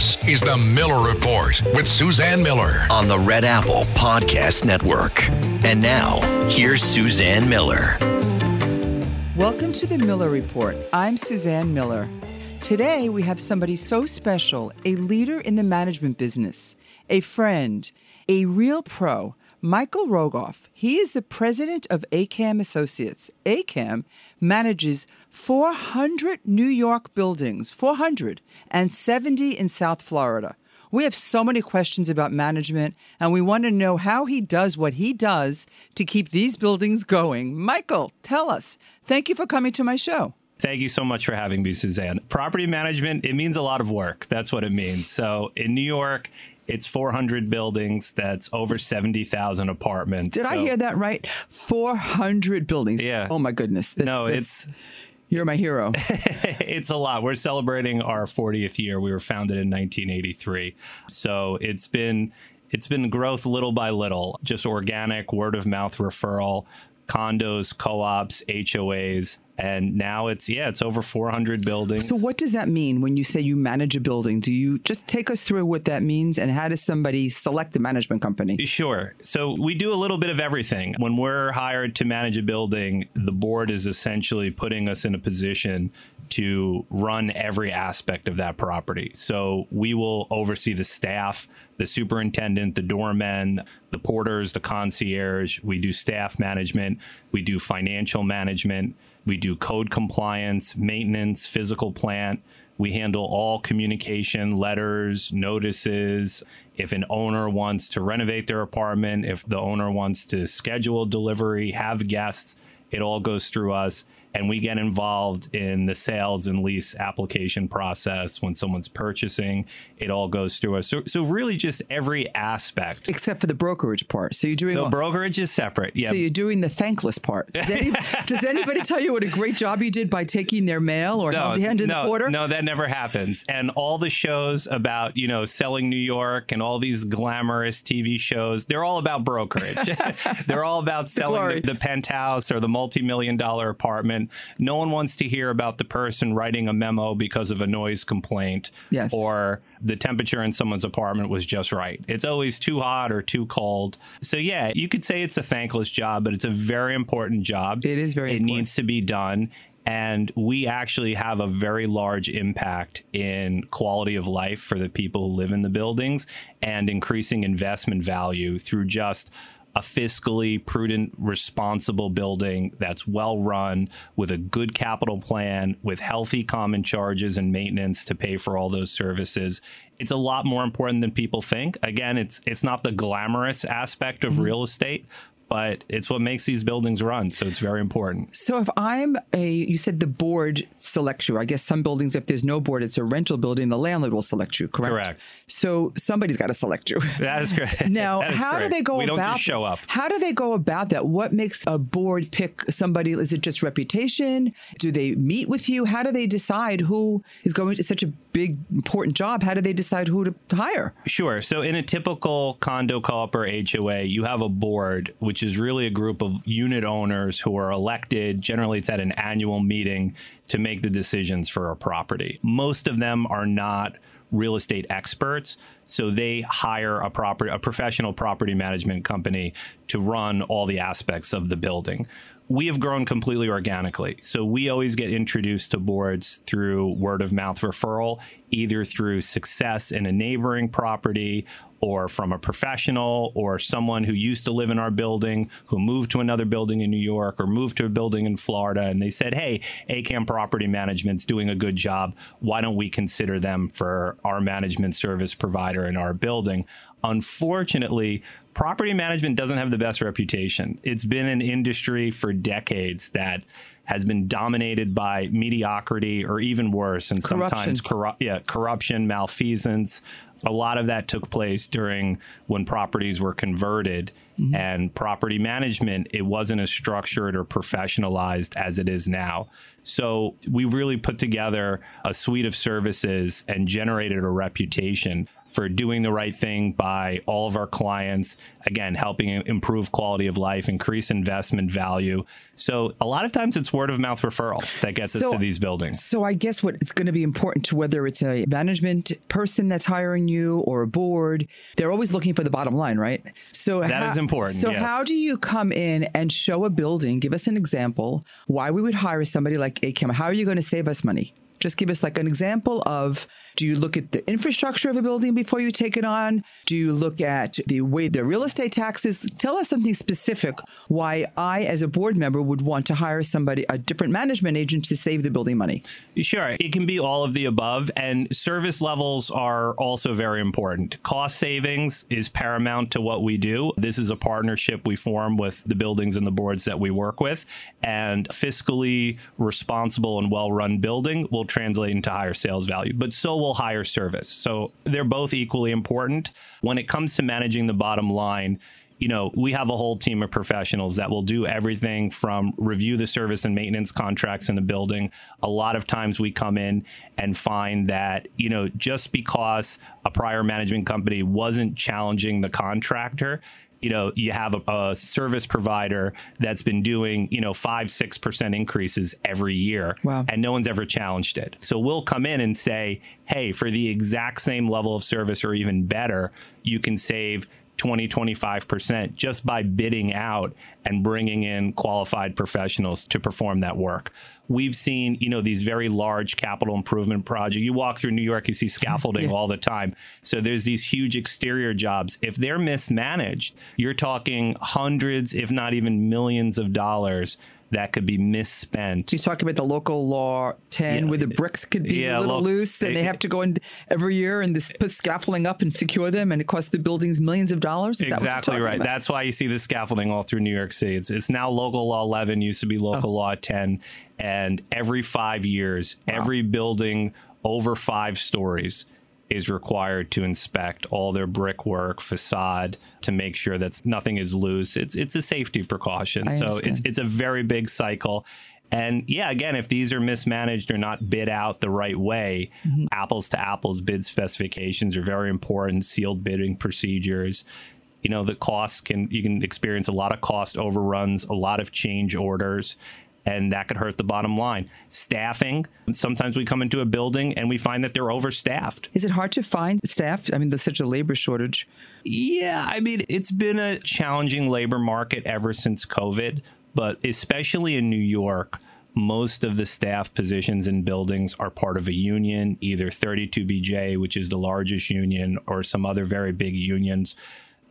This is the Miller Report with Suzanne Miller on the Red Apple Podcast Network. And now, here's Suzanne Miller. Welcome to the Miller Report. I'm Suzanne Miller. Today, we have somebody so special a leader in the management business, a friend, a real pro Michael Rogoff, he is the president of AKAM Associates. AKAM manages 400 New York buildings, 470 in South Florida. We have so many questions about management, and we want to know how he does what he does to keep these buildings going. Michael, tell us. Thank you for coming to my show. Thank you so much for having me, Suzanne. Property management, it means a lot of work. That's what it means. So in New York, it's 400 buildings. That's over 70,000 apartments. Did so. I hear that right? 400 buildings. Yeah. Oh my goodness. That's, no, that's, it's. You're my hero. it's a lot. We're celebrating our 40th year. We were founded in 1983. So it's been it's been growth little by little, just organic word of mouth referral, condos, co-ops, HOAs, and now it's yeah it's over 400 buildings. So what does that mean when you say you manage a building? Do you just take us through what that means and how does somebody select a management company? Sure. So we do a little bit of everything. When we're hired to manage a building the board is essentially putting us in a position to run every aspect of that property. So we will oversee the staff, the superintendent, the doormen, the porters, the concierge. We do staff management, we do financial management. We do code compliance, maintenance, physical plant. We handle all communication, letters, notices. If an owner wants to renovate their apartment, if the owner wants to schedule delivery, have guests, it all goes through us and we get involved in the sales and lease application process when someone's purchasing it all goes through us. So, so really just every aspect. Except for the brokerage part. So you're doing so all, brokerage is separate. Yeah. So you're doing the thankless part. Does, any, does, anybody tell you what a great job you did by taking their mail or no, handing no, the order? no that never happens. And all the shows about you know selling new york and all these glamorous tv shows they're all about brokerage. They're all about selling the, the penthouse or the multi-million dollar apartment no one wants to hear about the person writing a memo because of a noise complaint yes. or the temperature in someone's apartment was just right. It's always too hot or too cold. So yeah, you could say it's a thankless job, but it's a very important job. It is very it important. needs to be done and we actually have a very large impact in quality of life for the people who live in the buildings and increasing investment value through just a fiscally prudent, responsible building that's well run with a good capital plan, with healthy common charges and maintenance to pay for all those services. It's a lot more important than people think. Again, it's it's not the glamorous aspect of mm-hmm. real estate, but it's what makes these buildings run. So it's very important. So if I'm a, you said the board selects you. I guess some buildings, if there's no board, it's a rental building. The landlord will select you. Correct. Correct. So somebody's got to select you. That is correct. now, how correct. do they go we about? don't just show up. How do they go about that? What makes a board pick somebody? Is it just reputation? Do they meet with you? How do they decide who is going to such a big important job? How do they decide who to hire? Sure. So in a typical condo co-op or HOA, you have a board which which is really a group of unit owners who are elected. Generally, it's at an annual meeting to make the decisions for a property. Most of them are not real estate experts, so they hire a property, a professional property management company to run all the aspects of the building we have grown completely organically. So we always get introduced to boards through word of mouth referral, either through success in a neighboring property or from a professional or someone who used to live in our building who moved to another building in New York or moved to a building in Florida and they said, "Hey, AKAM Property Management's doing a good job. Why don't we consider them for our management service provider in our building?" Unfortunately, property management doesn't have the best reputation. It's been an industry for decades that has been dominated by mediocrity or even worse, and Corruption. sometimes corru- yeah, corruption, malfeasance. A lot of that took place during when properties were converted mm-hmm. and property management, it wasn't as structured or professionalized as it is now. So we really put together a suite of services and generated a reputation for doing the right thing by all of our clients. Again, helping improve quality of life, increase investment value. So a lot of times it's word of mouth referral that gets us to these buildings. So I guess what is going to be important to whether it's a management person that's hiring you or a board, they're always looking for the bottom line, right? So That is important, So yes. how do you come in and show a building? Give us an example why we would hire somebody like AKAM. How are you going to save us money? Just give us like an example of do you look at the infrastructure of a building before you take it on? Do you look at the way the real estate taxes? Tell us something specific why I, as a board member, would want to hire somebody, a different management agent to save the building money. Sure. It can be all of the above, and service levels are also very important. Cost savings is paramount to what we do. This is a partnership we form with the buildings and the boards that we work with, and fiscally responsible and well run building will translate into higher sales value, but so will higher service. So they're both equally important. When it comes to managing the bottom line, you know, we have a whole team of professionals that will do everything from review the service and maintenance contracts in the building. A lot of times we come in and find that, you know, just because a prior management company wasn't challenging the contractor, you know, you have a, a service provider that's been doing, you know, five, 6% increases every year. Wow. And no one's ever challenged it. So we'll come in and say, hey, for the exact same level of service or even better, you can save 20, 25% just by bidding out and bringing in qualified professionals to perform that work. We've seen, you know, these very large capital improvement projects. You walk through New York, you see scaffolding all the time. So there's these huge exterior jobs. If they're mismanaged, you're talking hundreds, if not even millions of dollars that could be misspent. You talking about the local law 10 Yeah. where the bricks could be Yeah, a little lo- loose and they have to go in every year and this, put scaffolding up and secure them and it costs the buildings millions of dollars? Is that Exactly talking right. about? That's why you see the scaffolding all through New York City. It's, it's now local law 11, used to be local oh. law 10. And every five years, every building over five stories is required to inspect all their brickwork, facade, to make sure that nothing is loose. It's it's a safety precaution. So it's it's a very big cycle. And yeah, again, if these are mismanaged or not bid out the right way, Mm-hmm. apples to apples bid specifications are very important, sealed bidding procedures. You know, the costs can, you can experience a lot of cost overruns, a lot of change orders, and that could hurt the bottom line. Staffing, sometimes we come into a building and we find that they're overstaffed. Is it hard to find staff? I mean, there's such a labor shortage. Yeah, I mean, it's been a challenging labor market ever since COVID, but especially in New York, most of the staff positions in buildings are part of a union, either 32BJ, which is the largest union, or some other very big unions.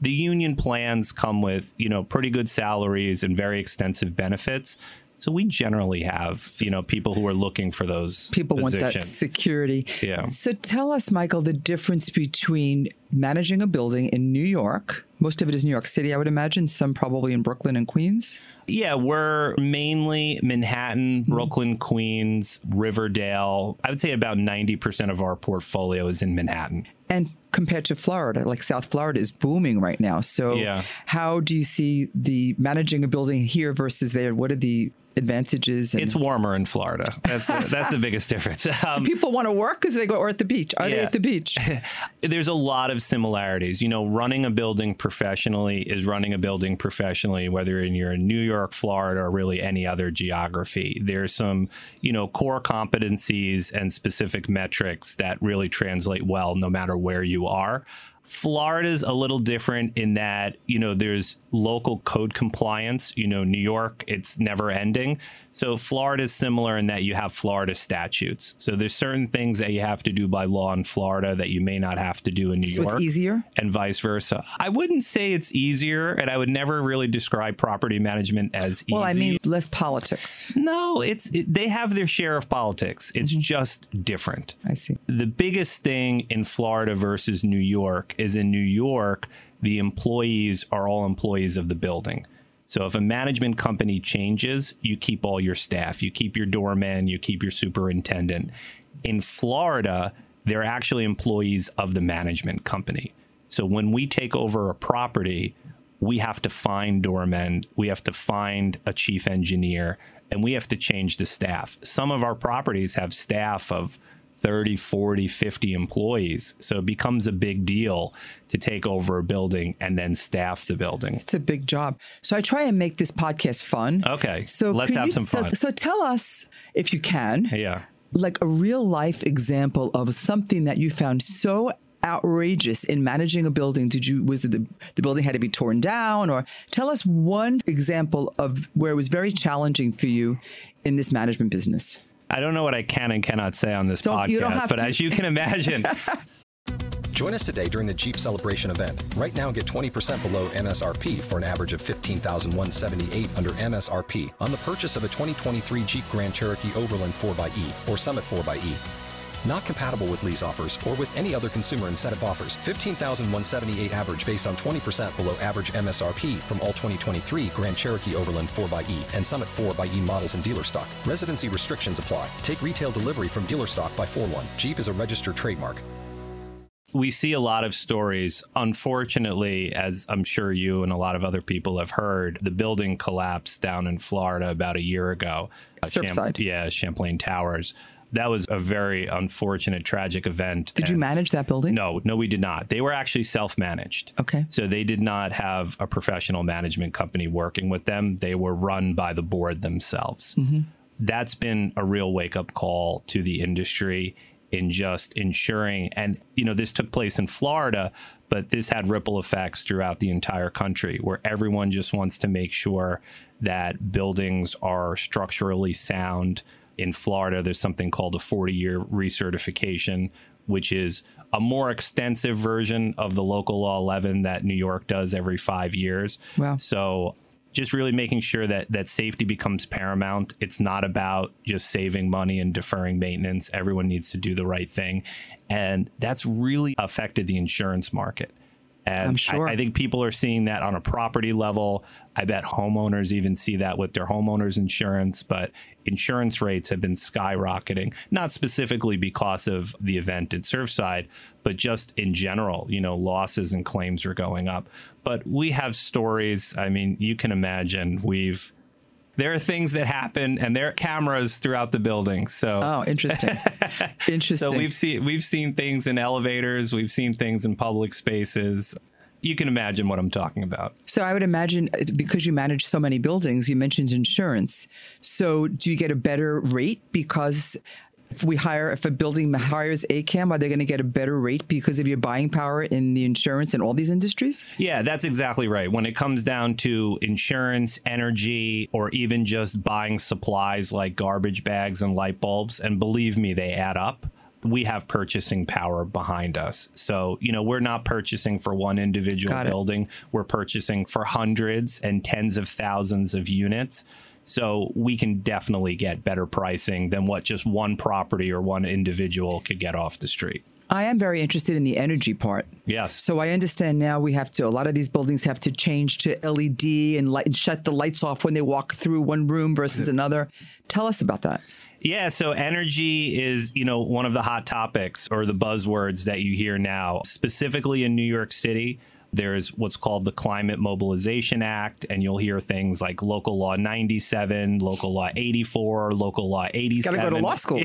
The union plans come with, you know, pretty good salaries and very extensive benefits. So we generally have, you know, people who are looking for those People want that security. Yeah. So tell us, Michael, the difference between managing a building in New York. Most of it is New York City, I would imagine. Some probably in Brooklyn and Queens. Yeah, we're mainly Manhattan, mm-hmm. Brooklyn, Queens, Riverdale. I would say about 90% of our portfolio is in Manhattan. And compared to Florida, like South Florida is booming right now. So Yeah. how do you see the managing a building here versus there? What are the advantages? And It's warmer in Florida. That's the, that's the biggest difference. Um, people want to work because they go or at the beach. Are they at the beach? there's a lot of similarities. You know, running a building professionally is running a building professionally, whether in you're in New York, Florida, or really any other geography. There's some, you know, core competencies and specific metrics that really translate well no matter where you are. Florida's a little different in that, you know, there's local code compliance. You know, New York, it's never ending. So Florida's similar in that you have Florida statutes. So there's certain things that you have to do by law in Florida that you may not have to do in New So it's York. easier? And vice versa. I wouldn't say it's easier, and I would never really describe property management as easy. Well, I mean, less politics. no, it's it, they have their share of politics. It's Mm-hmm. just different I see. the biggest thing in Florida versus New York is in New York, the employees are all employees of the building. So if a management company changes, you keep all your staff, you keep your doorman, you keep your superintendent. In Florida, they're actually employees of the management company. So when we take over a property, we have to find doormen, we have to find a chief engineer, and we have to change the staff. Some of our properties have staff of 30, 40, 50 employees. So it becomes a big deal to take over a building and then staff the building. It's a big job. So I try and make this podcast fun. Okay. So let's have you- some so- fun. So, tell us, if you can, yeah. like a real life example of something that you found so outrageous in managing a building did you was it the, the building had to be torn down or tell us one example of where it was very challenging for you in this management business I don't know what I can and cannot say on this So podcast, you don't have but to- as you can imagine, Join us today during the Jeep Celebration event. Right now, get 20% below MSRP for an average of 15178 under MSRP on the purchase of a 2023 Jeep Grand Cherokee Overland 4xE or Summit 4xE. Not compatible with lease offers or with any other consumer incentive offers. 15,178 average based on 20% below average MSRP from all 2023 Grand Cherokee Overland 4xE and Summit 4xE models in dealer stock. Residency restrictions apply. Take retail delivery from dealer stock by 4 1. Jeep is a registered trademark. we see a lot of stories. Unfortunately, as I'm sure you and a lot of other people have heard, the building collapsed down in Florida about a year ago. Uh, Surfside. yeah, Champlain Towers. That was a very unfortunate, tragic event. did you manage that building No, no, we did not. They were actually self managed. Okay. So they did not have a professional management company working with them. They were run by the board themselves. Mm-hmm. That's been a real wake up call to the industry in just ensuring, and you know, this took place in Florida, but this had ripple effects throughout the entire country where everyone just wants to make sure that buildings are structurally sound. In Florida, there's something called a 40 year recertification, which is a more extensive version of the local law 11 that New York does every five years. Wow. So just really making sure that that safety becomes paramount. It's not about just saving money and deferring maintenance. Everyone needs to do the right thing. And that's really affected the insurance market. And I'm sure. I, I think people are seeing that on a property level. I bet homeowners even see that with their homeowners insurance, but insurance rates have been skyrocketing, not specifically because of the event at Surfside, but just in general, you know, losses and claims are going up. But we have stories, I mean, you can imagine we've there are things that happen and there are cameras throughout the building. So oh interesting interesting so we've seen we've seen things in elevators, we've seen things in public spaces. You can imagine what I'm talking about. So I would imagine uh, because you manage so many buildings, you mentioned insurance. So do you get a better rate because if we hire if a building hires AKAM, are they going to get a better rate because of your buying power in the insurance and all these industries? Yeah, that's exactly right. When it comes down to insurance, energy, or even just buying supplies like garbage bags and light bulbs, and believe me, they add up. We have purchasing power behind us. So, you know, we're not purchasing for one individual building. We're purchasing for hundreds and tens of thousands of units. So we can definitely get better pricing than what just one property or one individual could get off the street. I am very interested in the energy part. Yes. So I understand now we have to, a lot of these buildings have to change to LED and, light, and shut the lights off when they walk through one room versus another. Tell us about that. Yeah, so energy is, you know, one of the hot topics or the buzzwords that you hear now, specifically in New York City. There's what's called the Climate Mobilization Act, and you'll hear things like Local Law 97, Local Law 84, Local Law 87. Got to go to law school.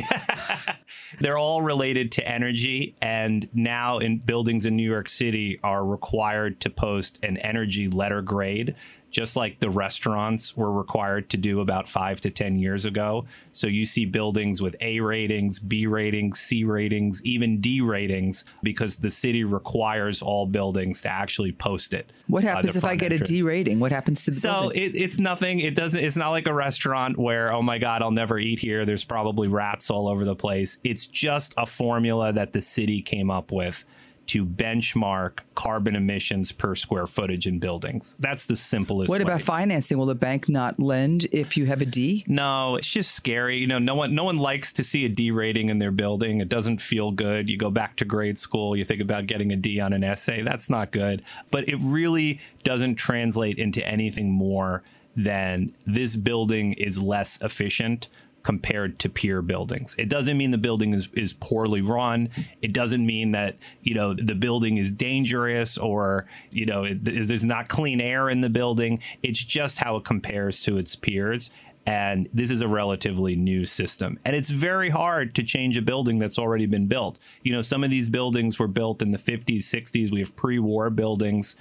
They're all related to energy, and now in buildings in New York City are required to post an energy letter grade, just like the restaurants were required to do about five to 10 years ago. So you see buildings with A ratings, B ratings, C ratings, even D ratings, because the city requires all buildings to actually post it. What happens if I get a entrance. D rating? What happens to the So it, it's nothing. It doesn't. It's not like a restaurant where oh my god, I'll never eat here. There's probably rats all over the place. It's just a formula that the city came up with to benchmark carbon emissions per square footage in buildings. That's the simplest. What way. about financing? Will the bank not lend if you have a D? No, it's just scary. You know, no one no one likes to see a D rating in their building. It doesn't feel good. You go back to grade school, you think about getting a D on an essay. That's not good. But it really doesn't translate into anything more than this building is less efficient compared to peer buildings. It doesn't mean the building is, is poorly run. It doesn't mean that, you know, the building is dangerous or, you know, it, there's not clean air in the building. It's just how it compares to its peers. And this is a relatively new system. And it's very hard to change a building that's already been built. You know, some of these buildings were built in the 50s, 60s. We have pre war buildings.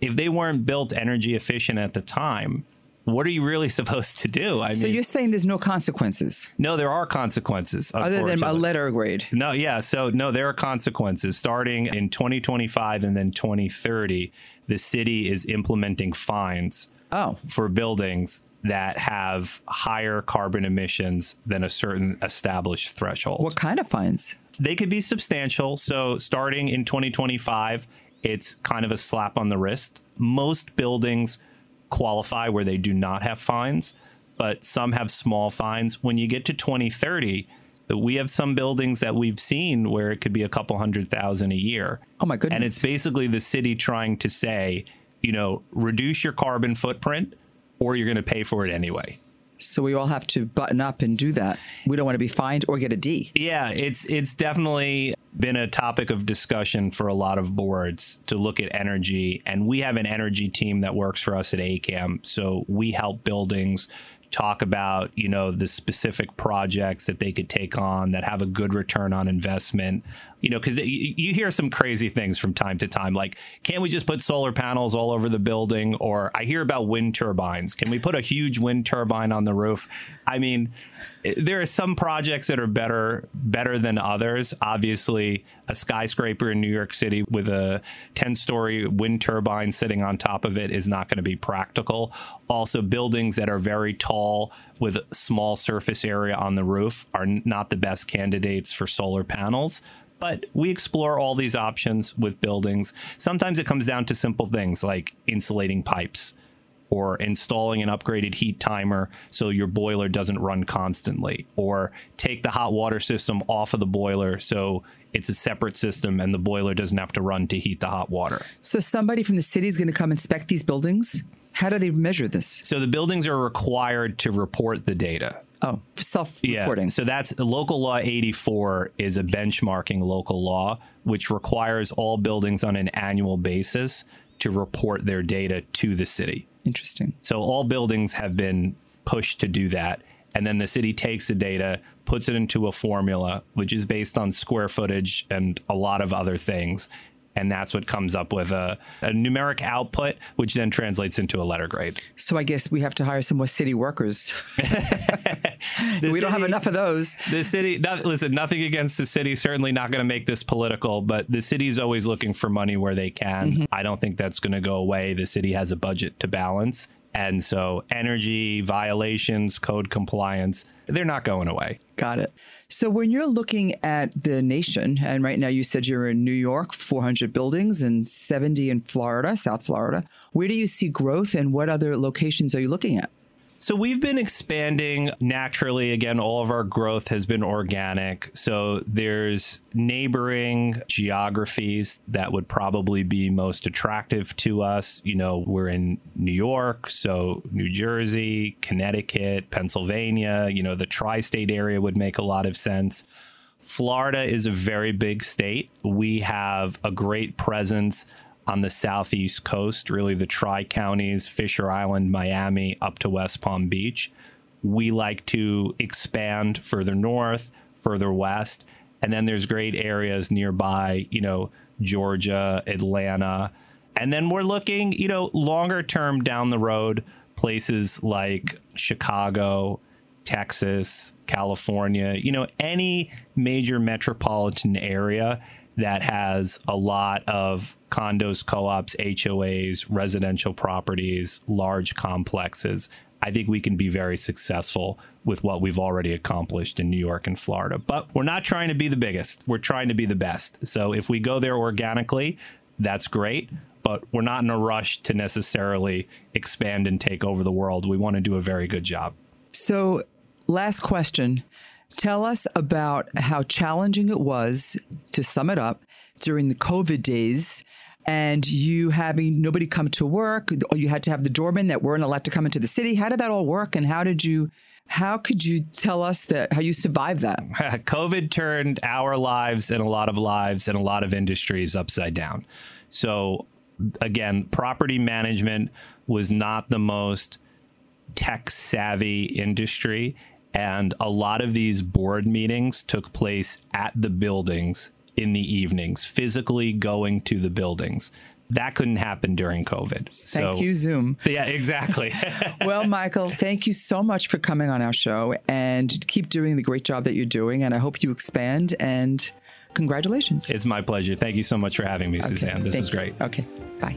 If they weren't built energy efficient at the time, what are you really supposed to do? I So mean, you're saying there's no consequences no, there are consequences. other than a letter grade. No, yeah. So, no, there are consequences. Starting in 2025 and then 2030, the city is implementing fines Oh, for buildings that have higher carbon emissions than a certain established threshold. what kind of fines? They could be substantial. So, starting in 2025, it's kind of a slap on the wrist. Most buildings qualify where they do not have fines, but some have small fines. When you get to 2030, we have some buildings that we've seen where it could be a couple hundred thousand a year. Oh my goodness. And it's basically the city trying to say, you know, reduce your carbon footprint or you're going to pay for it anyway. So we all have to button up and do that. We don't want to be fined or get a D. Yeah, it's it's definitely been a topic of discussion for a lot of boards to look at energy and we have an energy team that works for us at AKAM. So we help buildings talk about, you know, the specific projects that they could take on that have a good return on investment. You know, because you hear some crazy things from time to time, like, can't we just put solar panels all over the building? Or I hear about wind turbines. Can we put a huge wind turbine on the roof? I mean, eh, there are some projects that are better better than others. Obviously, a skyscraper in New York City with a 10 story wind turbine sitting on top of it is not going to be practical. Also, buildings that are very tall with small surface area on the roof are not the best candidates for solar panels. But we explore all these options with buildings. Sometimes it comes down to simple things like insulating pipes or installing an upgraded heat timer so your boiler doesn't run constantly, or take the hot water system off of the boiler so it's a separate system and the boiler doesn't have to run to heat the hot water. So somebody from the city is going to come inspect these buildings? How do they measure this? So the buildings are required to report the data. Oh, self-reporting. Yeah. So that's local law 84 is a benchmarking local law which requires all buildings on an annual basis to report their data to the city. Interesting. So all buildings have been pushed to do that. And then the city takes the data, puts it into a formula, which is based on square footage and a lot of other things. And that's what comes up with a, a numeric output, which then translates into a letter grade. So I guess we have to hire some more city workers. We don't have enough of those. The city, not, listen, nothing against the city. Certainly not going to make this political, but the city is always looking for money where they can. Mm-hmm. I don't think that's going to go away. The city has a budget to balance. And so energy violations, code compliance, they're not going away. Got it. So when you're looking at the nation, and right now you said you're in New York, 400 buildings, and 70 in Florida, South Florida, where do you see growth and what other locations are you looking at? So we've been expanding naturally. Again, all of our growth has been organic. So there's neighboring geographies that would probably be most attractive to us. You know, we're in New York, so New Jersey, Connecticut, Pennsylvania, you know, the tri state area would make a lot of sense. Florida is a very big state. We have a great presence on the southeast coast, really the tri counties, Fisher Island, Miami, up to West Palm Beach. We like to expand further north, further west. And then there's great areas nearby, you know, Georgia, Atlanta. And then we're looking, you know, longer term down the road, places like Chicago, Texas, California, you know, any major metropolitan area that has a lot of condos, co ops, HOAs, residential properties, large complexes. I think we can be very successful with what we've already accomplished in New York and Florida. But we're not trying to be the biggest. We're trying to be the best. So if we go there organically, that's great. But we're not in a rush to necessarily expand and take over the world. We want to do a very good job. So, last question. Tell us about how challenging it was, to sum it up, during the COVID days and you having nobody come to work, you had to have the doormen that weren't allowed to come into the city. How did that all work? And how did you how could you tell us that how you survived that? COVID turned our lives and a lot of lives and a lot of industries upside down. So again, property management was not the most tech savvy industry. And a lot of these board meetings took place at the buildings in the evenings, physically going to the buildings. That couldn't happen during COVID. Thank so, you, Zoom. Yeah, exactly. well, Michael, thank you so much for coming on our show and keep doing the great job that you're doing. And I hope you expand and congratulations. It's my pleasure. Thank you so much for having me, okay, Suzanne. This is great. Okay, bye.